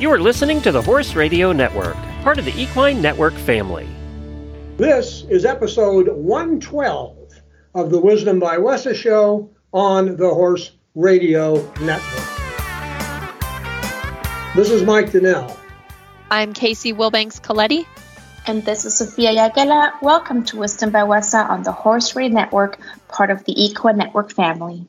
You are listening to the Horse Radio Network, part of the Equine Network family. This is episode 112 of the Wisdom by WESA show on the Horse Radio Network. This is Mike Donnell. I'm Kacee Willbanks Colletti. And this is Sophia Jagella. Welcome to Wisdom by WESA on the Horse Radio Network, part of the Equine Network family.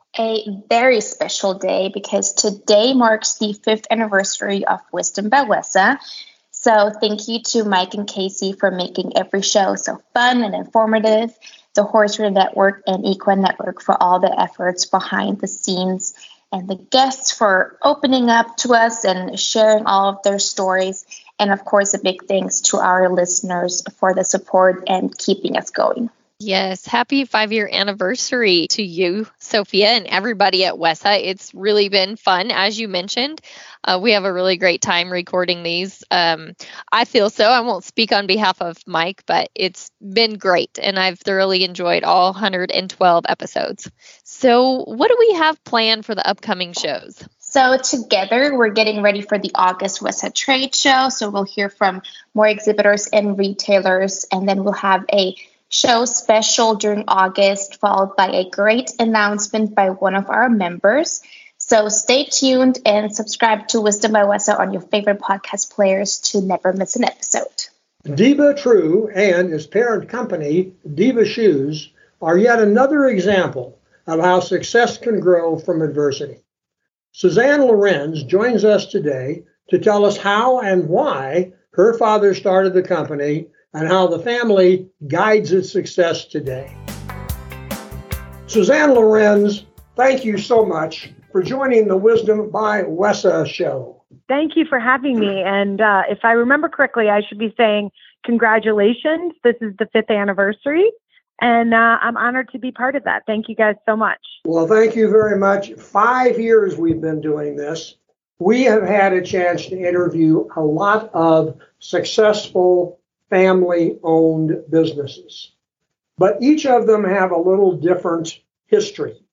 A very special day because today marks the fifth anniversary of Wisdom by WESA. So, thank you to Mike and Kacee for making every show so fun and informative, the Horse Network and Equine Network for all the efforts behind the scenes, and the guests for opening up to us and sharing all of their stories. And of course, a big thanks to our listeners for the support and keeping us going. Yes, happy five year anniversary to you, Sophia, and everybody at WESA. It's really been fun, as you mentioned. Uh, we have a really great time recording these. Um, I feel so. I won't speak on behalf of Mike, but it's been great, and I've thoroughly enjoyed all 112 episodes. So, what do we have planned for the upcoming shows? So, together, we're getting ready for the August WESA Trade Show. So, we'll hear from more exhibitors and retailers, and then we'll have a show special during August, followed by a great announcement by one of our members. So stay tuned and subscribe to Wisdom by WESA on your favorite podcast players to never miss an episode. Diba True and his parent company, Diba Shoes, are yet another example of how success can grow from adversity. Suzanne Lorenz joins us today to tell us how and why her father started the company and how the family guides its success today. Suzanne Lorenz, thank you so much for joining the Wisdom by WESA show. Thank you for having me. And uh, if I remember correctly, I should be saying congratulations. This is the fifth anniversary. And uh, I'm honored to be part of that. Thank you guys so much. Well, thank you very much. Five years we've been doing this. We have had a chance to interview a lot of successful family owned businesses. But each of them have a little different history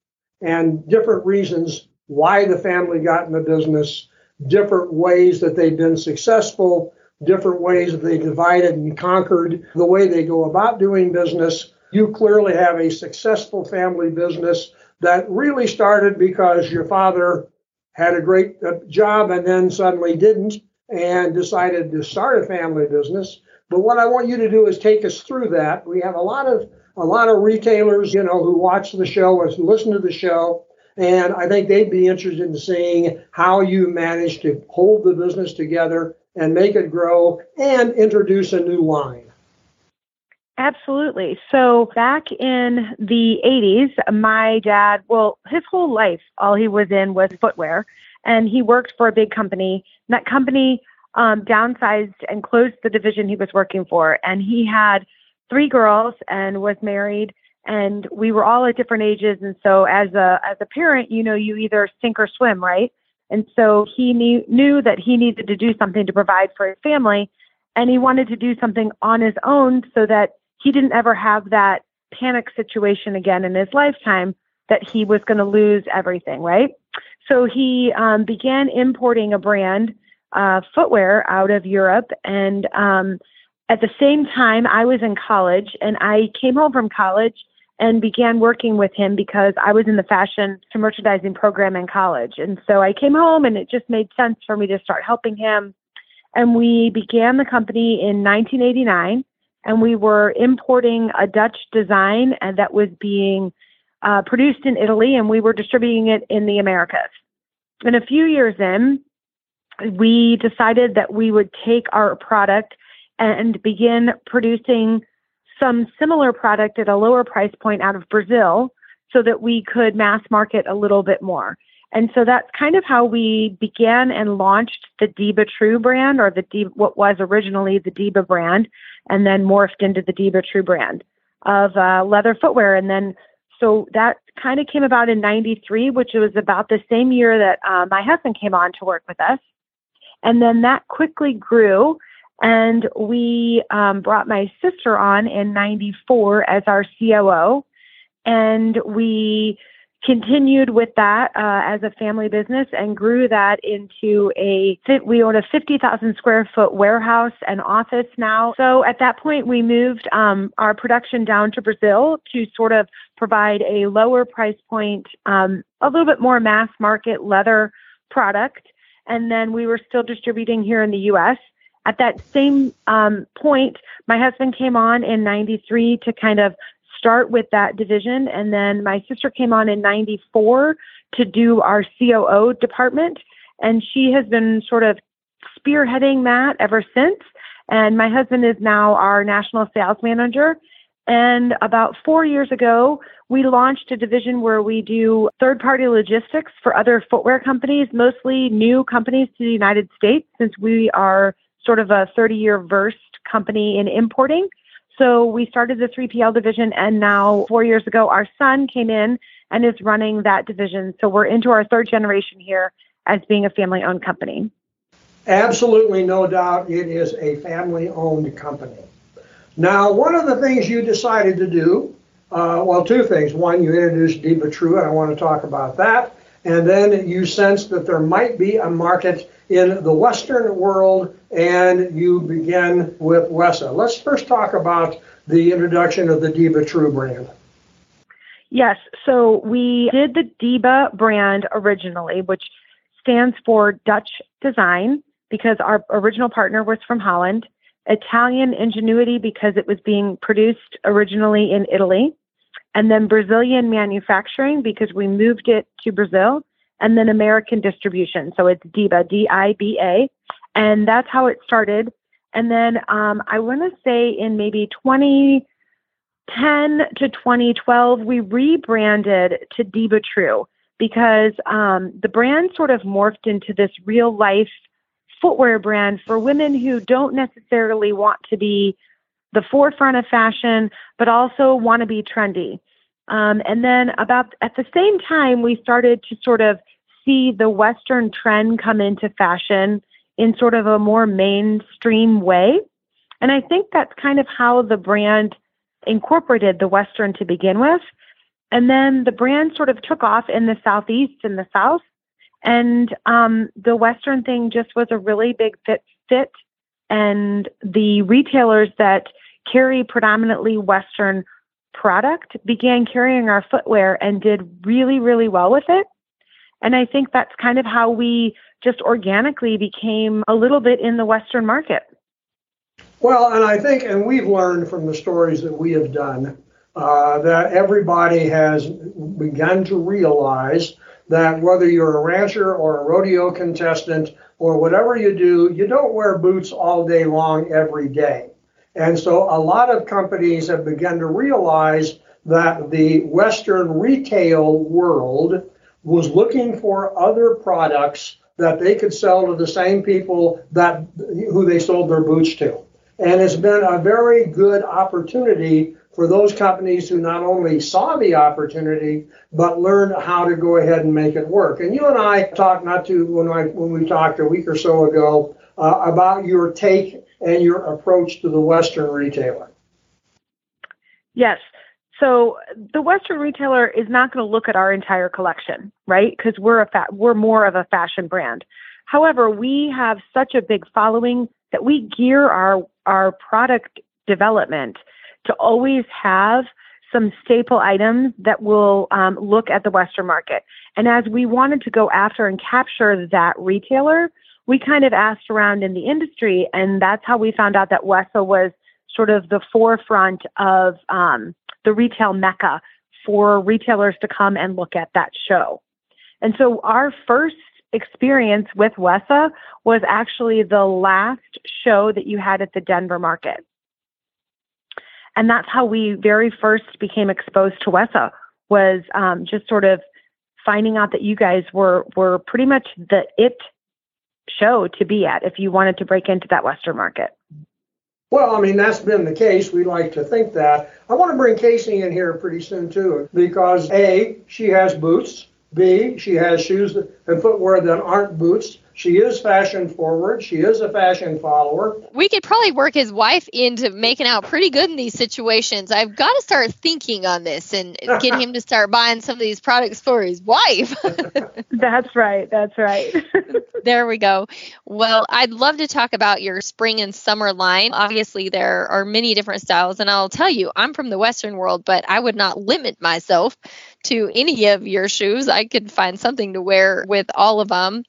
and different reasons why the family got in the business, different ways that they've been successful, different ways that they divided and conquered the way they go about doing business. You clearly have a successful family business that really started because your father had a great uh, job and then suddenly didn't and decided to start a family business. But what I want you to do is take us through that. We have a lot of a lot of retailers, you know, who watch the show or listen to the show, and I think they'd be interested in seeing how you manage to hold the business together and make it grow and introduce a new line. Absolutely. So back in the 80s, my dad, well, his whole life, all he was in was footwear, and he worked for a big company. That company um, downsized and closed the division he was working for. And he had three girls and was married. And we were all at different ages. And so as a as a parent, you know, you either sink or swim, right? And so he knew knew that he needed to do something to provide for his family. And he wanted to do something on his own so that he didn't ever have that panic situation again in his lifetime that he was going to lose everything, right? So he um, began importing a brand uh, footwear out of Europe. And um, at the same time, I was in college and I came home from college and began working with him because I was in the fashion to merchandising program in college. And so I came home and it just made sense for me to start helping him. And we began the company in 1989 and we were importing a Dutch design and that was being uh, produced in Italy and we were distributing it in the Americas. And a few years in, we decided that we would take our product and begin producing some similar product at a lower price point out of Brazil so that we could mass market a little bit more. And so that's kind of how we began and launched the Diba True brand, or the Diba, what was originally the Diba brand, and then morphed into the Diba True brand of uh, leather footwear. And then so that kind of came about in 93, which was about the same year that uh, my husband came on to work with us. And then that quickly grew. And we um, brought my sister on in 94 as our COO. And we continued with that uh, as a family business and grew that into a we own a 50,000 square foot warehouse and office now. So at that point, we moved um, our production down to Brazil to sort of provide a lower price point, um, a little bit more mass market leather product. And then we were still distributing here in the US. At that same um, point, my husband came on in 93 to kind of start with that division. And then my sister came on in 94 to do our COO department. And she has been sort of spearheading that ever since. And my husband is now our national sales manager. And about four years ago, we launched a division where we do third party logistics for other footwear companies, mostly new companies to the United States, since we are sort of a 30 year versed company in importing. So we started the 3PL division, and now four years ago, our son came in and is running that division. So we're into our third generation here as being a family owned company. Absolutely, no doubt, it is a family owned company. Now, one of the things you decided to do, uh, well, two things. One, you introduced Diba True, and I want to talk about that. And then you sensed that there might be a market in the Western world, and you began with WESA. Let's first talk about the introduction of the Diba True brand. Yes, so we did the Diba brand originally, which stands for Dutch design because our original partner was from Holland. Italian ingenuity because it was being produced originally in Italy, and then Brazilian manufacturing because we moved it to Brazil, and then American distribution. So it's DIBA, D I B A, and that's how it started. And then um, I want to say in maybe 2010 to 2012, we rebranded to Diba True because um, the brand sort of morphed into this real life footwear brand for women who don't necessarily want to be the forefront of fashion, but also want to be trendy. Um, and then about at the same time, we started to sort of see the Western trend come into fashion in sort of a more mainstream way. And I think that's kind of how the brand incorporated the Western to begin with. And then the brand sort of took off in the Southeast and the South. And um, the Western thing just was a really big fit, fit. And the retailers that carry predominantly Western product began carrying our footwear and did really, really well with it. And I think that's kind of how we just organically became a little bit in the Western market. Well, and I think, and we've learned from the stories that we have done, uh, that everybody has begun to realize that whether you're a rancher or a rodeo contestant or whatever you do, you don't wear boots all day long every day. And so a lot of companies have begun to realize that the Western retail world was looking for other products that they could sell to the same people that who they sold their boots to. And it's been a very good opportunity for those companies who not only saw the opportunity but learned how to go ahead and make it work. And you and I talked not to when I when we talked a week or so ago uh, about your take and your approach to the Western retailer. Yes. So the Western retailer is not going to look at our entire collection, right? Because we're a fa- we're more of a fashion brand. However, we have such a big following that we gear our our product development to always have some staple items that will um, look at the Western market. And as we wanted to go after and capture that retailer, we kind of asked around in the industry, and that's how we found out that WESA was sort of the forefront of um, the retail mecca for retailers to come and look at that show. And so our first experience with WESA was actually the last show that you had at the Denver market. And that's how we very first became exposed to WESA was um, just sort of finding out that you guys were were pretty much the it show to be at if you wanted to break into that Western market. Well, I mean, that's been the case. We like to think that. I want to bring Kacee in here pretty soon, too, because A, she has boots. B, she has shoes and footwear that aren't boots. She is fashion forward. She is a fashion follower. We could probably work his wife into making out pretty good in these situations. I've got to start thinking on this and get him to start buying some of these products for his wife. that's right. That's right. there we go. Well, I'd love to talk about your spring and summer line. Obviously, there are many different styles, and I'll tell you, I'm from the Western world, but I would not limit myself to any of your shoes. I could find something to wear with all of them.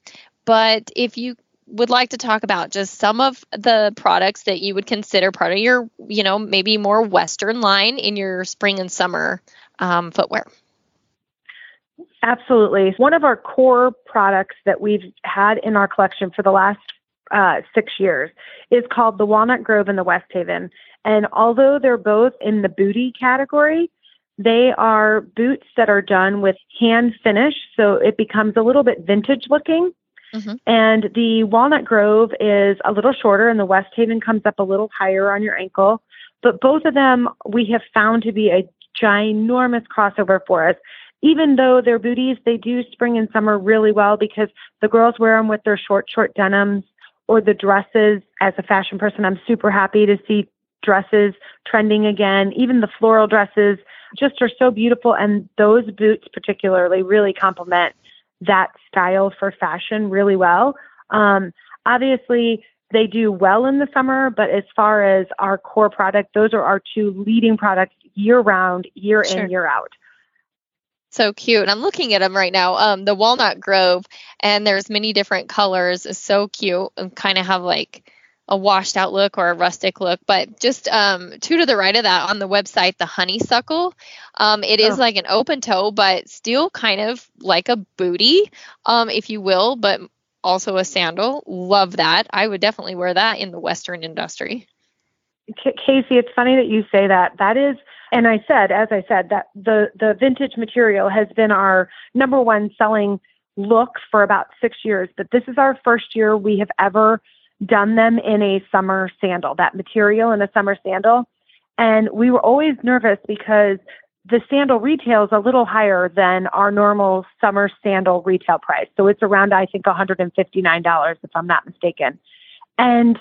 But if you would like to talk about just some of the products that you would consider part of your, you know, maybe more Western line in your spring and summer um, footwear. Absolutely. One of our core products that we've had in our collection for the last uh, six years is called the Walnut Grove and the West Haven. And although they're both in the booty category, they are boots that are done with hand finish, so it becomes a little bit vintage looking. Mm-hmm. And the Walnut Grove is a little shorter, and the West Haven comes up a little higher on your ankle. But both of them we have found to be a ginormous crossover for us. Even though they're booties, they do spring and summer really well because the girls wear them with their short, short denims or the dresses. As a fashion person, I'm super happy to see dresses trending again. Even the floral dresses just are so beautiful. And those boots, particularly, really complement that style for fashion really well. Um, obviously, they do well in the summer, but as far as our core product, those are our two leading products year round, year sure. in, year out. So cute. And I'm looking at them right now. Um, the Walnut Grove, and there's many different colors. Is so cute and kind of have like a washed out look or a rustic look. But just um, two to the right of that on the website, the honeysuckle. Um, it is oh. like an open toe, but still kind of like a booty, um, if you will, but also a sandal. Love that. I would definitely wear that in the Western industry. Kacee, it's funny that you say that. That is, and I said, as I said, that the the vintage material has been our number one selling look for about six years. But this is our first year we have ever done them in a summer sandal, that material in a summer sandal. And we were always nervous because the sandal retails a little higher than our normal summer sandal retail price. So it's around, I think, $159, if I'm not mistaken. And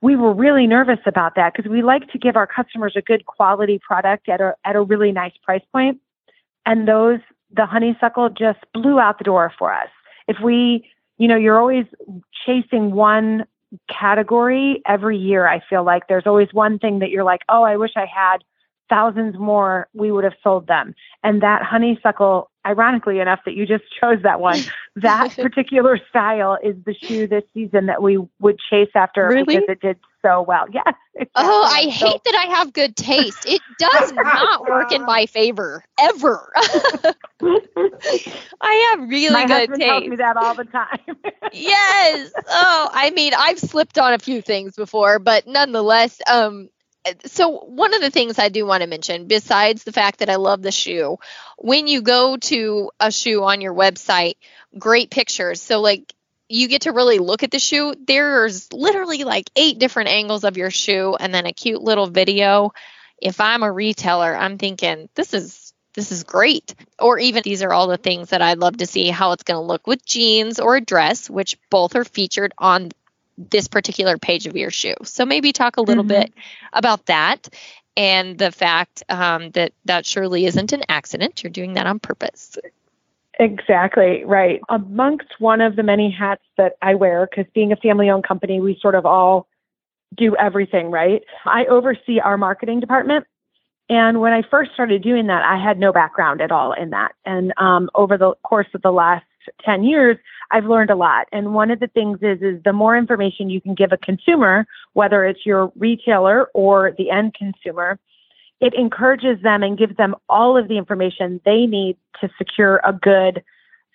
we were really nervous about that because we like to give our customers a good quality product at a, at a really nice price point. And those, the honeysuckle just blew out the door for us. If we, you know, you're always chasing one category every year. I feel like there's always one thing that you're like, oh, I wish I had thousands more, we would have sold them. And that honeysuckle, ironically enough, that you just chose that one, that particular style is the shoe this season that we would chase after really? because it did so well. Yes. Oh, I so. hate that I have good taste. It does not work in my favor ever. Have really my good taste. tells me that all the time. yes. Oh, I mean, I've slipped on a few things before, but nonetheless, um, so one of the things I do want to mention, besides the fact that I love the shoe, when you go to a shoe on your website, great pictures. So like you get to really look at the shoe. There's literally like eight different angles of your shoe and then a cute little video. If I'm a retailer, I'm thinking this is this is great. Or even these are all the things that I'd love to see how it's going to look with jeans or a dress, which both are featured on this particular page of your shoe. So maybe talk a little mm-hmm. bit about that and the fact um, that that surely isn't an accident. You're doing that on purpose. Exactly, right. Amongst one of the many hats that I wear, because being a family owned company, we sort of all do everything, right? I oversee our marketing department. And when I first started doing that, I had no background at all in that. And um, over the course of the last 10 years, I've learned a lot. And one of the things is, is the more information you can give a consumer, whether it's your retailer or the end consumer, it encourages them and gives them all of the information they need to secure a good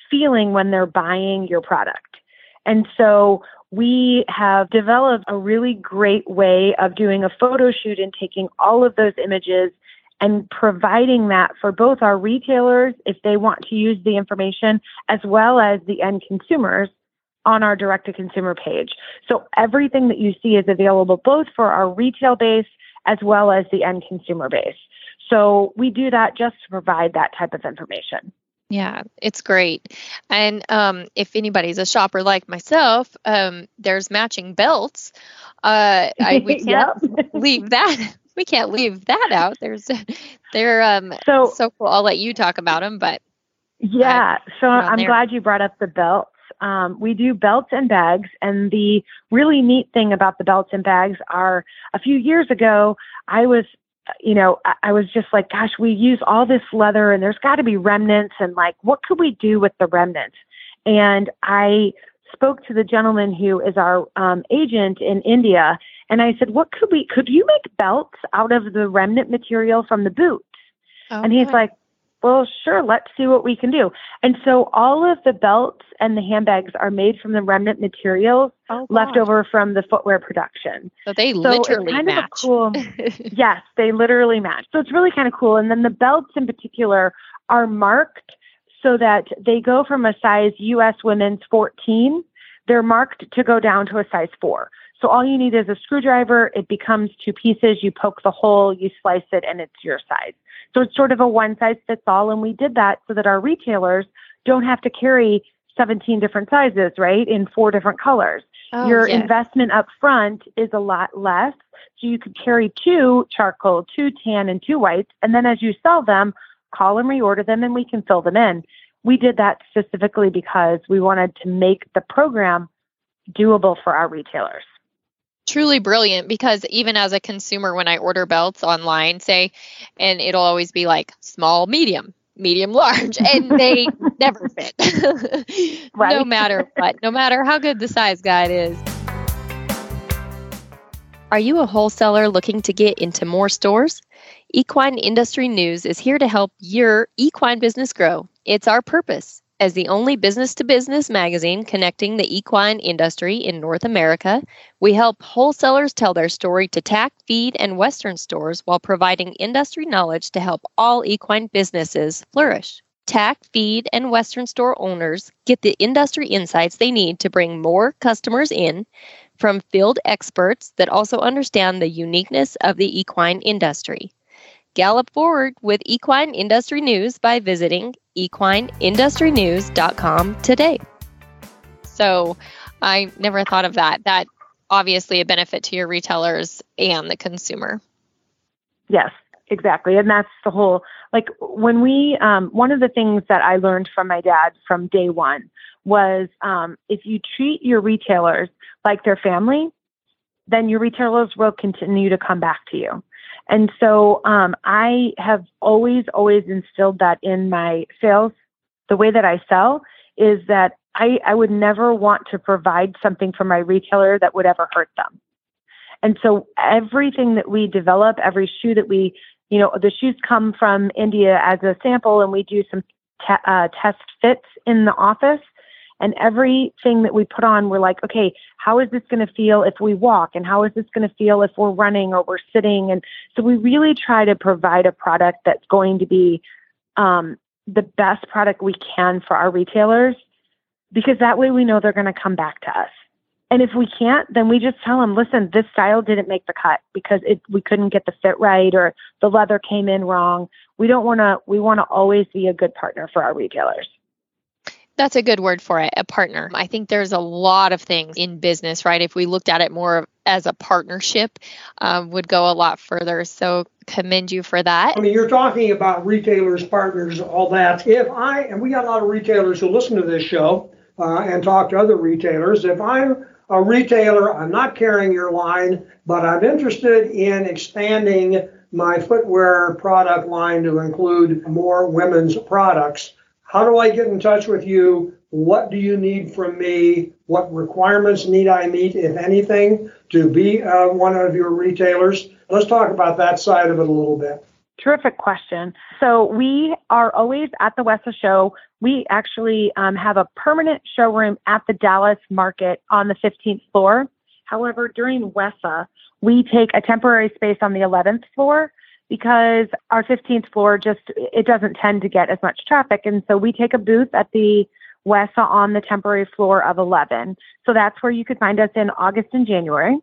feeling when they're buying your product. And so we have developed a really great way of doing a photo shoot and taking all of those images and providing that for both our retailers if they want to use the information as well as the end consumers on our direct to consumer page. So everything that you see is available both for our retail base as well as the end consumer base. So we do that just to provide that type of information. Yeah, it's great. And um, if anybody's a shopper like myself, um, there's matching belts. Uh, I, we can't leave that. We can't leave that out. There's, they're um, so so cool. I'll let you talk about them, but yeah. So I'm there. glad you brought up the belts. Um, we do belts and bags, and the really neat thing about the belts and bags are a few years ago I was you know, I, I was just like, gosh, we use all this leather and there's got to be remnants and like, what could we do with the remnants? And I spoke to the gentleman who is our um, agent in India and I said, what could we, could you make belts out of the remnant material from the boots? Okay. And he's like, well, sure, let's see what we can do. And so all of the belts and the handbags are made from the remnant materials oh, left over from the footwear production. So they so literally kind match. Of cool, yes, they literally match. So it's really kind of cool. And then the belts in particular are marked so that they go from a size US women's 14, they're marked to go down to a size 4. So all you need is a screwdriver. It becomes two pieces. You poke the hole, you slice it, and it's your size. So it's sort of a one size fits all. And we did that so that our retailers don't have to carry 17 different sizes, right, in four different colors. Oh, Your investment up front is a lot less. So you could carry two charcoal, two tan, and two whites. And then as you sell them, call and reorder them and we can fill them in. We did that specifically because we wanted to make the program doable for our retailers truly brilliant because even as a consumer when i order belts online say and it'll always be like small medium medium large and they never fit. Right. no matter what no matter how good the size guide is. Are you a wholesaler looking to get into more stores? Equine industry news is here to help your equine business grow. It's our purpose as the only business to business magazine connecting the equine industry in North America, we help wholesalers tell their story to tack, feed, and Western stores while providing industry knowledge to help all equine businesses flourish. Tack, feed, and Western store owners get the industry insights they need to bring more customers in from field experts that also understand the uniqueness of the equine industry. Gallop forward with equine industry news by visiting equineindustrynews.com today. So I never thought of that. That obviously a benefit to your retailers and the consumer. Yes, exactly. And that's the whole like when we um, one of the things that I learned from my dad from day one was um, if you treat your retailers like their family, then your retailers will continue to come back to you. And so um, I have always, always instilled that in my sales. The way that I sell is that I, I would never want to provide something for my retailer that would ever hurt them. And so everything that we develop, every shoe that we, you know, the shoes come from India as a sample and we do some uh, test fits in the office. And everything that we put on, we're like, okay, how is this going to feel if we walk? And how is this going to feel if we're running or we're sitting? And so we really try to provide a product that's going to be um, the best product we can for our retailers because that way we know they're going to come back to us. And if we can't, then we just tell them, listen, this style didn't make the cut because it, we couldn't get the fit right or the leather came in wrong. We don't want to, we want to always be a good partner for our retailers. That's a good word for it, a partner. I think there's a lot of things in business, right? If we looked at it more as a partnership, um, would go a lot further. So commend you for that. I mean, you're talking about retailers, partners, all that. If I, and we got a lot of retailers who listen to this show uh, and talk to other retailers, if I'm a retailer, I'm not carrying your line, but I'm interested in expanding my footwear product line to include more women's products how do I get in touch with you? What do you need from me? What requirements need I meet, if anything, to be uh, one of your retailers? Let's talk about that side of it a little bit. Terrific question. So we are always at the WESA show. We actually um, have a permanent showroom at the Dallas market on the 15th floor. However, during WESA, we take a temporary space on the 11th floor because our 15th floor just it doesn't tend to get as much traffic. And so we take a booth at the WESA on the temporary floor of 11 so that's where you could find us in august and january.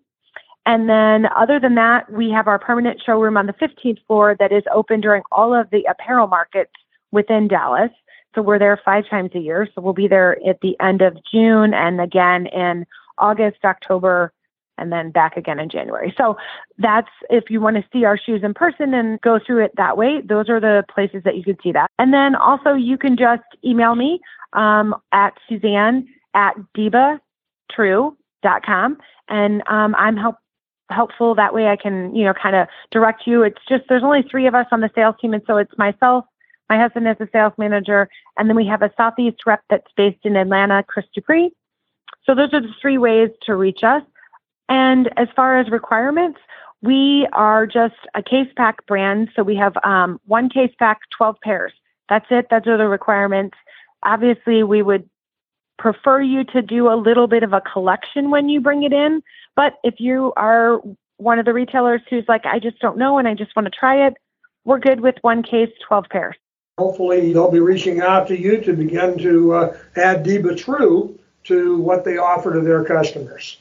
And then other than that we have our permanent showroom on the 15th floor that is open during all of the apparel markets within dallas. So we're there five times a year. So we'll be there at the end of june and again in august october and then back again in January. So that's if you want to see our shoes in person and go through it that way, those are the places that you can see that. And then also you can just email me um, at Suzanne at dibatrue.com and um, I'm help helpful that way I can, you know, kind of direct you. It's just there's only three of us on the sales team and so it's myself, my husband is a sales manager, and then we have a southeast rep that's based in Atlanta, Chris Dupree. So those are the three ways to reach us. And as far as requirements, we are just a case pack brand. So we have um, one case pack, 12 pairs. That's it. Those are the requirements. Obviously, we would prefer you to do a little bit of a collection when you bring it in. But if you are one of the retailers who's like, I just don't know and I just want to try it, we're good with one case, 12 pairs. Hopefully, they'll be reaching out to you to begin to uh, add Diba True to what they offer to their customers.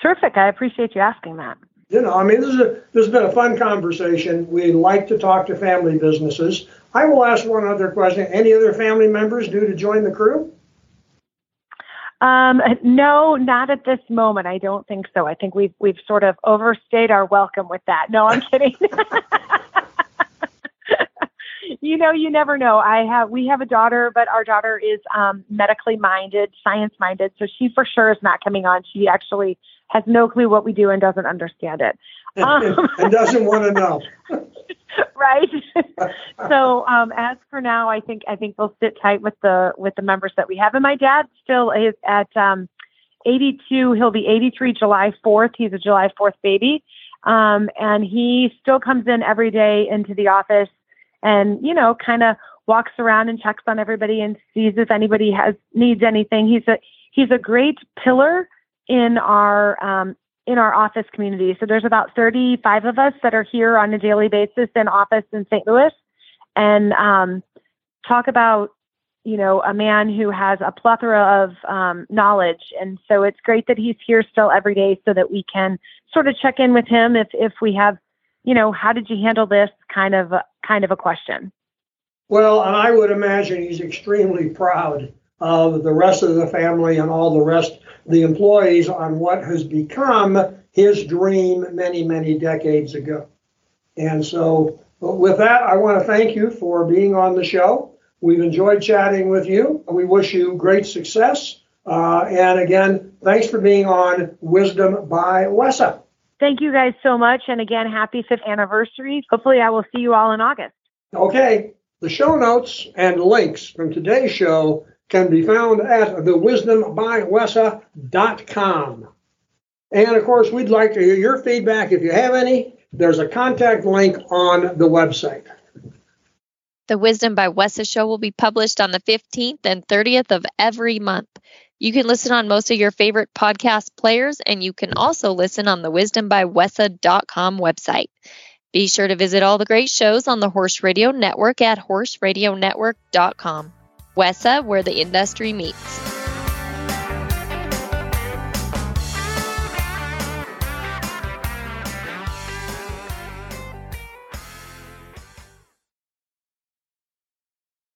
Terrific. I appreciate you asking that. You know, I mean, this, is a, this has been a fun conversation. We like to talk to family businesses. I will ask one other question. Any other family members due to join the crew? Um, no, not at this moment. I don't think so. I think we've we've sort of overstayed our welcome with that. No, I'm kidding. you know, you never know. I have we have a daughter, but our daughter is um, medically minded, science minded, so she for sure is not coming on. She actually has no clue what we do and doesn't understand it. Um, and doesn't want to know. right. so um, as for now, I think I think we'll sit tight with the with the members that we have. And my dad still is at um, 82. He'll be 83 July 4th. He's a July 4th baby, um, and he still comes in every day into the office, and you know, kind of walks around and checks on everybody and sees if anybody has needs anything. He's a he's a great pillar in our um, in our office community. So there's about 35 of us that are here on a daily basis in office in St. Louis, and um, talk about you know a man who has a plethora of um, knowledge, and so it's great that he's here still every day, so that we can sort of check in with him if if we have you know how did you handle this kind of kind of a question. Well, and I would imagine he's extremely proud of the rest of the family and all the rest the employees on what has become his dream many, many decades ago. And so, with that, I want to thank you for being on the show. We've enjoyed chatting with you. We wish you great success. Uh, and again, thanks for being on Wisdom by WESA. Thank you guys so much. And again, happy fifth anniversary. Hopefully, I will see you all in August. Okay. The show notes and links from today's show can be found at thewisdombywesa.com. And of course, we'd like to hear your feedback if you have any. There's a contact link on the website. The Wisdom by WESA show will be published on the 15th and 30th of every month. You can listen on most of your favorite podcast players, and you can also listen on the wisdombywesa.com website. Be sure to visit all the great shows on the Horse Radio Network at horseradionetwork.com. WESA, where the industry meets.